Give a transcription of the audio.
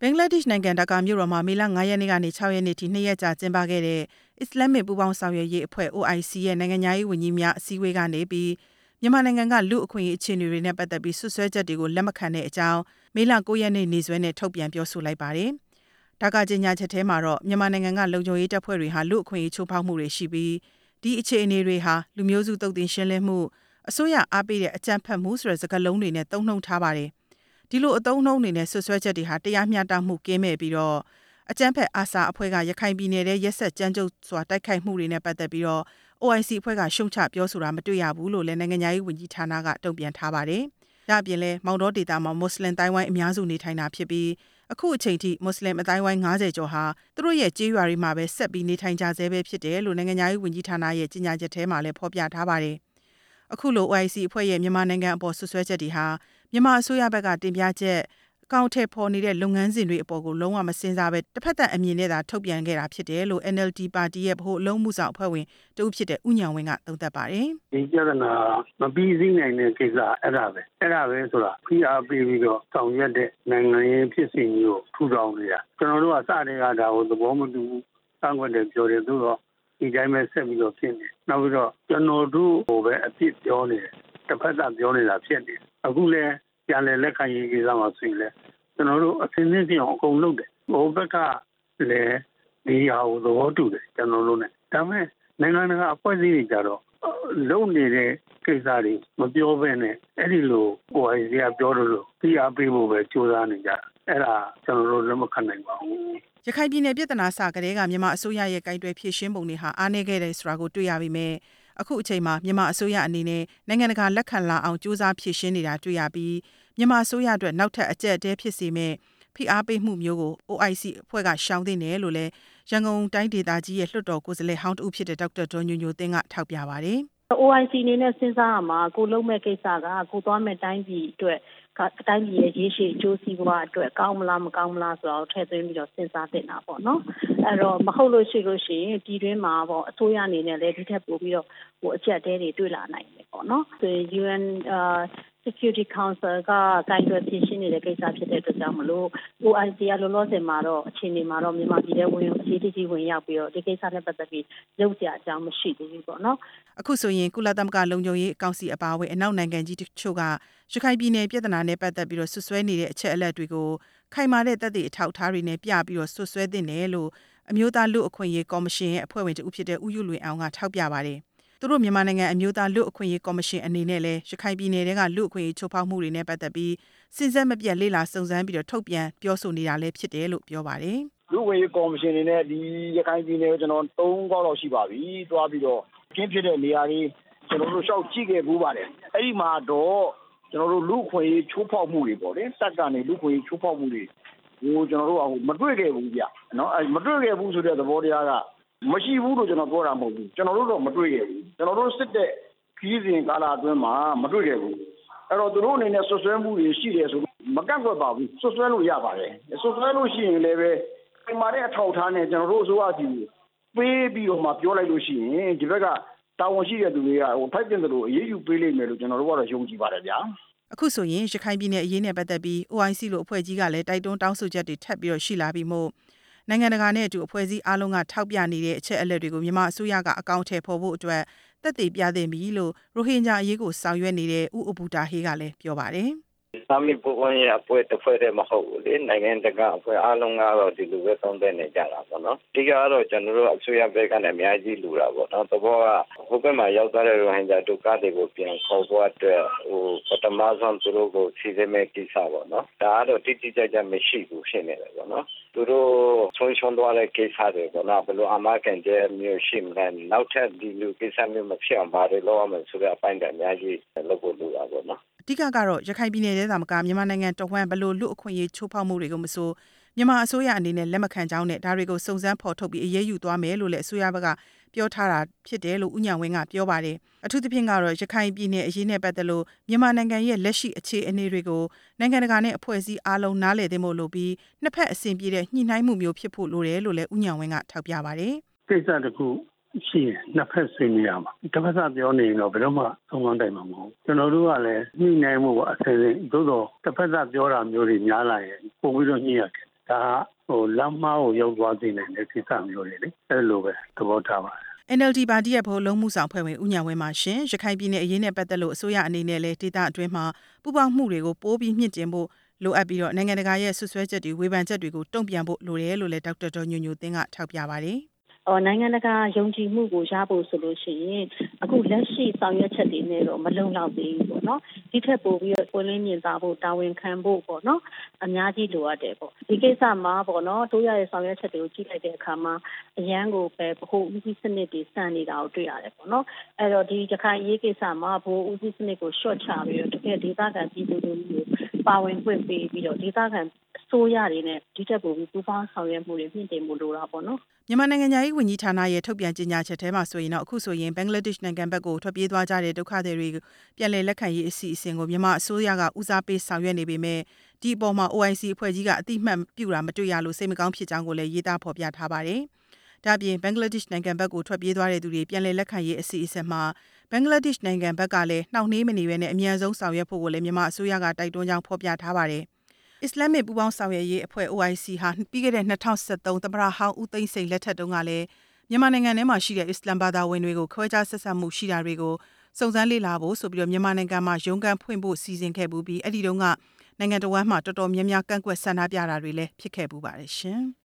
ဘင်္ဂလားဒေ့ရှ်နိုင်ငံ ဒါကာမြို့တော်မှာ မေလ9ရက်နေ့ကနေ6ရက်နေ့ထိ2ရက်ကြာ ကျင်းပခဲ့တဲ့ အစ္စလာမစ် ပူးပေါင်းဆောင်ရွက်ရေးအဖွဲ့ OIC ရဲ့ နိုင်ငံညာရေးဝန်ကြီးများ အစည်းအဝေးကနေပြီး မြန်မာနိုင်ငံက လူအခွင့်အရေး အခြေအနေတွေနဲ့ ပတ်သက်ပြီးဆွဆွဲချက်တွေကို လက်မခံတဲ့အကြောင်း မေလ9ရက်နေ့ နေ့စွဲနဲ့ ထုတ်ပြန်ပြောဆိုလိုက်ပါတယ်။ဒါကကြေညာချက်ထဲမှာတော့ မြန်မာနိုင်ငံက လုံခြုံရေးတပ်ဖွဲ့တွေဟာ လူအခွင့်အရေး ချိုးဖောက်မှုတွေရှိပြီး ဒီအခြေအနေတွေဟာ လူမျိုးစုတုတ်တင်ရှင်းလင်းမှု အစိုးရအားပေးတဲ့ အကြမ်းဖက်မှုဆိုတဲ့ စကားလုံးတွေနဲ့တုံ့နှုံထားပါတယ်။ ဒီလိုအတုံးနှုံးတွေနဲ့ဆွဆွဲချက်တွေဟာတရားမျှတမှုကင်းမဲ့ပြီးတော့အကြမ်းဖက်အာစာအဖွဲ့ကရခိုင်ပြည်နယ်ရဲ့ရက်ဆက်ကြမ်းကြုတ်စွာတိုက်ခိုက်မှုတွေနဲ့ပတ်သက်ပြီးတော့ OIC အဖွဲ့ကရှုံချပြောဆိုတာမတွေ့ရဘူးလို့လည်းနိုင်ငံရေးဝန်ကြီးဌာနကတုံ့ပြန်ထားပါတယ်။ဒါ့အပြင်လည်းမောင်တော်ဒေတာမှာမွတ်စလင်တိုင်းဝိုင်းအများစုနေထိုင်တာဖြစ်ပြီးအခုအချိန်ထိမွတ်စလင်အတိုင်းဝိုင်း90ကျော်ဟာသူတို့ရဲ့ကြေးရွာတွေမှာပဲဆက်ပြီးနေထိုင်ကြဆဲပဲဖြစ်တယ်လို့နိုင်ငံရေးဝန်ကြီးဌာနရဲ့ကြေညာချက်ထဲမှာလည်းဖော်ပြထားပါတယ်။အခုလို OIC အဖွဲ့ရဲ့မြန်မာနိုင်ငံအပေါ်ဆွဆွဲချက်တွေဟာ မြန်မာအစိုးရဘက်ကတင်ပြချက်အကောင့်ထဲပေါ်နေတဲ့လုပ်ငန်းစဉ်တွေအပေါ်ကိုလုံးဝမစင်စားပဲတစ်ဖက်သက်အမြင်နဲ့သာထုတ်ပြန်ခဲ့တာဖြစ်တယ်လို့ NLD ပါတီရဲ့ဗဟိုအလုံးမှုဆောင်အဖွဲ့ဝင်တဦးဖြစ်တဲ့ဥညံဝင်းကသုံးသပ်ပါတယ်။ဒီပြဿနာမပြီးစည်းနိုင်တဲ့ကိစ္စအဲ့ဒါပဲအဲ့ဒါပဲဆိုတာဖိအားပေးပြီးတော့ဆောင်ရွက်တဲ့နိုင်ငံရေးဖြစ်စဉ်ကြီးကိုထူထောင်နေတာကျွန်တော်တို့ကစတဲ့ကဒါကိုသဘောမတူဘူးစံခွက်တယ်ပြောတယ်သို့တော့ဒီတိုင်းပဲဆက်ပြီးတော့ဖြစ်နေနောက်ပြီးတော့ကျွန်တော်တို့ဟိုပဲအဖြစ်ပြောနေတယ်တစ်ဖက်သက်ပြောနေတာဖြစ်နေ အခုလည်းပြန်လည်လက်ခံရေးကိစ္စမှာဆိုရင်လည်းကျွန်တော်တို့အစင်းစင်းပြောင်းအကုန်လုပ်တယ်။ဘိုးဘက်ကလည်းဒီဟာကိုသဘောတူတယ်ကျွန်တော်တို့ ਨੇ ဒါပေမဲ့နိုင်ငံတကာအဖွဲ့အစည်းတွေကြတော့လုံနေတဲ့ကိစ္စတွေမပြောဘဲနဲ့အဲ့ဒီလိုဟိုအစီအပြောလို့သိအားပေးဖို့ပဲကြိုးစားနေကြအဲ့ဒါကျွန်တော်တို့လက်မခံနိုင်ပါဘူးရခိုင်ပြည်နယ်ပြည်ထနာစကတဲ့ကမြန်မာအစိုးရရဲ့ကြိုက်တွယ်ဖြည့်ရှင်းပုံတွေဟာအားနည်းခဲ့တယ်ဆိုတာကိုတွေ့ရပြီမဲ့ အခုအချိန်မှာမြန်မာအစိုးရအနေနဲ့နိုင်ငံတကာလက်ခံလာအောင်ကြိုးစားဖြည့်ရှင်းနေတာတွေ့ရပြီးမြန်မာအစိုးရအတွက်နောက်ထပ်အကြက်တဲဖြစ်စေမဲ့ဖိအားပေးမှုမျိုးကို OIC အဖွဲ့ကရှောင်သိနေလို့လည်းရန်ကုန်တိုင်းဒေသကြီးရဲ့လွှတ်တော်ကိုယ်စားလှယ်ဟောင်းတူဖြစ်တဲ့ဒေါက်တာဒေါ်ညိုညိုသိန်းကထောက်ပြပါတယ်။ OIC အနေနဲ့စဉ်းစားရမှာကိုလုံးမဲ့ကိစ္စကကိုသွားမဲ့တိုင်းပြည်အတွက် တိုင်းပြည်ရဲ့ရေးရှိအကျိုးစီးပွားအတွက်ကောင်းမလားမကောင်းမလားဆိုတော့ထည့်သွင်းပြီးတော့စဉ်းစားသင့်တာပေါ့နော်အဲ့တော့မဟုတ်လို့ရှိလို့ရှိရင်ပြည်တွင်းမှာပေါ့အစိုးရအနေနဲ့လည်းဒီထက်ပိုပြီးတော့ဟိုအချက်တဲတွေတွေ့လာနိုင်တယ်ပေါ့နော်ဆိုရင် UN Security Council ကကိုင်တွယ်ဖြည့်ရှင်းနေတဲ့ကိစ္စဖြစ်တဲ့အတွက်ကြောင့်မလို့ OIC ကလောလောဆယ်မှာတော့အခြေအနေမှာတော့မြန်မာပြည်ထဲဝင်အရေးတကြီးဝင်ရောက်ပြီးတော့ဒီကိစ္စနဲ့ပတ်သက်ပြီးလုပ်ကြအကြောင်းမရှိသေးဘူးပေါ့နော်အခုဆိုရင်ကုလသမဂ္ဂလုံခြုံရေးအကောင့်စီအပါအဝင်အနောက်နိုင်ငံကြီးတချို့ကရခိုင်ပြည်နယ်ပြည်ထနာနဲ့ပတ်သက်ပြီးတော့ဆွဆွဲနေတဲ့အချက်အလက်တွေကိုခိုင်မာတဲ့တပ်တွေအထောက်အထားတွေနဲ့ပြပြီးတော့ဆွဆွဲတင်တယ်လို့အမျိုးသားလူအခွင့်အရေးကော်မရှင်ရဲ့အဖွဲ့ဝင်တဦးဖြစ်တဲ့ဦးယူလွင်အောင်ကထောက်ပြပါတယ်။ သူတို့မြန်မာနိုင်ငံအမျိုးသားလူအခွင့်အရေးကော်မရှင်အနေနဲ့လည်းရခိုင်ပြည်နယ်ကလူအခွင့်အရေးချိုးဖောက်မှုတွေနဲ့ပတ်သက်ပြီးစဉ်ဆက်မပြတ်လေ့လာစုံစမ်းပြီးတော့ထုတ်ပြန်ပြောဆိုနေတာလည်းဖြစ်တယ်လို့ပြောပါတယ်။လူ့ဝင်ရေးကော်မရှင်အနေနဲ့ဒီရခိုင်ပြည်နယ်ကိုကျွန်တော်၃ခေါက်လောက်ရှိပါပြီ။သွားပြီးတော့ကျင်းဖြစ်တဲ့နေရာတွေကျွန်တော်တို့ရှောက်ကြည့်ခဲ့ဘူးပါတယ်။အဲ့ဒီမှာတော့ကျွန်တော်တို့လူ့ခွင့်ရေးချိုးဖောက်မှုတွေပေါ့လေ။တက်ကနေလူ့ခွင့်ရေးချိုးဖောက်မှုတွေကိုကျွန်တော်တို့ကမတွေ့ခဲ့ဘူးဗျ။နော်အဲမတွေ့ခဲ့ဘူးဆိုတဲ့သဘောတရားက မရှိဘူးလို့ကျွန်တော်ပြောတာမဟုတ်ဘူးကျွန်တော်တို့တော့မတွေ့ခဲ့ဘူးကျွန်တော်တို့စစ်တဲ့ခီးစဉ်ကာလအတွင်းမှာမတွေ့ခဲ့ဘူးအဲ့တော့သူတို့အနေနဲ့ဆွဆွဲမှုတွေရှိတယ်ဆိုမကန့်ကွက်ပါဘူးဆွဆွဲလို့ရပါတယ်ဆွဆွဲလို့ရှိရင်လည်းပဲဒီမှာတဲ့အထောက်ထားနဲ့ကျွန်တော်တို့အစိုးရစီပေးပြီးတော့မှပြောလိုက်လို့ရှိရင်ဒီဘက်ကတာဝန်ရှိတဲ့သူတွေကဟိုထိုက်တင်တယ်လို့အရေးယူပေးလိမ့်မယ်လို့ကျွန်တော်တို့ကတော့ယုံကြည်ပါတယ်ဗျာအခုဆိုရင်ရခိုင်ပြည်နယ်အရေးနဲ့ပတ်သက်ပြီး OIC လို့အဖွဲ့ကြီးကလည်းတိုက်တွန်းတောင်းဆိုချက်တွေထပ်ပြီးတော့ရှိလာပြီးမို့ နိုင်ငံတကာနဲ့အတူအဖွဲ့အစည်းအားလုံးကထောက်ပြနေတဲ့အချက်အလက်တွေကိုမြန်မာအစိုးရကအကောင့်ထဲပေါ်ဖို့အတွက်သက်သေပြသင့်ပြီလို့ရိုဟင်ဂျာအရေးကိုဆောင်ရွက်နေတဲ့ဥအဘူတာဟေးကလည်းပြောပါတယ်။ စာမီပူဝန်ရဲ့အဖွဲ့တစ်ဖွဲ့တည်းမဟုတ်ဘူးလေနိုင်ငံတကာအဖွဲ့အားလုံးကတော့ဒီလိုပဲသုံးသပ်နေကြတာပေါ့နော်ဒီကတော့ကျွန်တော်တို့အစိုးရဘက်ကလည်းအများကြီးလူတာပေါ့နော်သဘောကဟိုဘက်မှာရောက်သွားတဲ့ရိုဟင်ဂျာဒုက္ခတွေကိုပြန်ခေါ်ဖို့အတွက်ဟိုပထမဆုံးသူတို့ကိုစီစဉ်မဲ့ကိစ္စပေါ့နော်ဒါကတော့တိတိကျကျမရှိဘူးဖြစ်နေတယ်ပေါ့နော်သူတို့ဆုံးရှုံးသွားတဲ့ကိစ္စတွေပေါ့နော်ဘယ်လိုအမှားကန်တဲ့မျိုးရှိမလဲနောက်ထပ်ဒီလူကိစ္စမျိုးမဖြစ်အောင်ပါတယ်လို့ရမယ်ဆိုတဲ့အပိုင်းကအများကြီးလုပ်ဖို့လိုတာပေါ့နော် အဓိကကတော့ရခိုင်ပြည်နယ်ထဲသာမကမြန်မာနိုင်ငံတဝန်းဘလို့လူအခွင့်အရေးချိုးဖောက်မှုတွေကိုမဆိုမြန်မာအစိုးရအနေနဲ့လက်မခံကြောင်းနဲ့ဒါတွေကိုစုံစမ်းဖော်ထုတ်ပြီးအရေးယူသွားမယ်လို့လည်းအစိုးရဘက်ကပြောထားတာဖြစ်တယ်လို့ဦးညံဝင်းကပြောပါတယ်အထူးသဖြင့်ကတော့ရခိုင်ပြည်နယ်အရေးနဲ့ပတ်သက်လို့မြန်မာနိုင်ငံရဲ့လက်ရှိအခြေအနေတွေကိုနိုင်ငံတကာနဲ့အဖွဲ့အစည်းအားလုံးနားလည်သင့်ဖို့လိုပြီးနှစ်ဖက်အဆင်ပြေတဲ့ညှိနှိုင်းမှုမျိုးဖြစ်ဖို့လိုတယ်လို့လည်းဦးညံဝင်းကထောက်ပြပါတယ်ကိစ္စတခု ရှိရင်နှစ်ဖက်ဆွေးနွေးရမှာတစ်ဖက်ကပြောနေရင်တော့ဘယ်တော့မှသုံးဝန်းတိုင်မှာမဟုတ်ကျွန်တော်တို့ကလည်းညှိနှိုင်းမှုအဆင်ဆင်သို့တော့တစ်ဖက်ကပြောတာမျိုးတွေများလာရင်ပုံပြီးတော့ညှိရတယ်ဒါဟိုလမ်းမကိုရောက်သွားစေနိုင်တဲ့ကိစ္စမျိုးတွေလေအဲ့လိုပဲသဘောထားပါတယ် NLD ပါတီရဲ့ဗဟိုလုံးမှုဆောင်ဖွဲ့ဝင်ဦးညာဝင်းပါရှင်ရခိုင်ပြည်နယ်အရေးနဲ့ပတ်သက်လို့အစိုးရအနေနဲ့လည်းဒေသအတွင်းမှာပူးပေါင်းမှုတွေကိုပိုးပြီးမြင့်တင်ဖို့လိုအပ်ပြီးတော့နိုင်ငံတကာရဲ့ဆွဆွဲချက်တွေဝေဖန်ချက်တွေကိုတုံ့ပြန်ဖို့လိုတယ်လို့လည်းဒေါက်တာဒေါ်ညိုညိုသင်းကထောက်ပြပါတယ် အော်နိုင်ငံတကာယုံကြည်မှုကိုရဖို့ဆိုလို့ရှိရင်အခုလက်ရှိဆောင်ရွက်ချက်တွေနဲ့တော့မလုံလောက်သေးဘူးပေါ့နော်ဒီထက်ပိုပြီးတော့ပွင့်လင်းမြင်သာဖို့တာဝန်ခံဖို့ပေါ့နော်အများကြီးလိုအပ်တယ်ပေါ့ဒီကိစ္စမှာပေါ့နော်တိုးရရဲ့ဆောင်ရွက်ချက်တွေကိုကြည့်လိုက်တဲ့အခါမှာအရန်ကိုပဲဘ ਹੁ ဦးစီးစနစ်တွေစံနေတာကိုတွေ့ရတယ်ပေါ့နော်အဲ့တော့ဒီရခိုင်ရေးကိစ္စမှာဘ ਹੁ ဦးစီးစနစ်ကို short ချပြီးတော့တကယ်ဒေသခံပြည်သူတွေကိုပါဝင်ခွင့်ပေးပြီးတော့ဒေသခံအ စိုးရတွေနဲ့ဒီတက်ပို့ပြီးပူးပေါင်းဆောင်ရွက်မှုတွေမြင့်တင်မှုလိုတာပေါ့နော်မြန်မာနိုင်ငံသားရေးဝန်ကြီးဌာနရဲ့ထုတ်ပြန်ကြေညာချက်ထဲမှာဆိုရင်တော့အခုဆိုရင်ဘင်္ဂလားဒေ့ရှ်နိုင်ငံဘက်ကိုထွက်ပြေးသွားကြတဲ့ဒုက္ခသည်တွေကိုပြန်လည်လက်ခံရေးအစီအစဉ်ကိုမြန်မာအစိုးရကဦးစားပေးဆောင်ရွက်နေပေမဲ့ဒီအပေါ်မှာ OIC အဖွဲ့ကြီးကအတိမတ်ပြုတာမတွေ့ရလို့စိတ်မကောင်းဖြစ်ကြောင်းကိုလည်းရေးသားဖော်ပြထားပါတယ်။ဒါ့အပြင်ဘင်္ဂလားဒေ့ရှ်နိုင်ငံဘက်ကိုထွက်ပြေးသွားတဲ့သူတွေပြန်လည်လက်ခံရေးအစီအစဉ်မှာဘင်္ဂလားဒေ့ရှ်နိုင်ငံဘက်ကလည်းနှောင့်နှေးမနေဘဲနဲ့အမြန်ဆုံးဆောင်ရွက်ဖို့ကိုလည်းမြန်မာအစိုးရကတိုက်တွန်းကြောင်းဖော်ပြထားပါတယ်။ အစ္စလာမစ်ပူးပေါင်းဆောင်ရွက်ရေးအဖွဲ့ OIC ဟာပြီးခဲ့တဲ့2023သမ္မတဟောင်းဦးသိန်းစိန်လက်ထက်တုန်းကလည်းမြန်မာနိုင်ငံထဲမှာရှိတဲ့အစ္စလမ်ဘာသာဝင်တွေကိုခွဲခြားဆက်ဆံမှုရှိတာတွေကိုစုံစမ်းလေ့လာဖို့ဆိုပြီးတော့မြန်မာနိုင်ငံမှာရုံးခန်းဖွင့်ဖို့စီစဉ်ခဲ့ပူးပြီးအဲ့ဒီတုန်းကနိုင်ငံတော်ဝန်မှတော်တော်များများကန့်ကွက်ဆန္ဒပြတာတွေလည်းဖြစ်ခဲ့ပူပါတယ်ရှင်။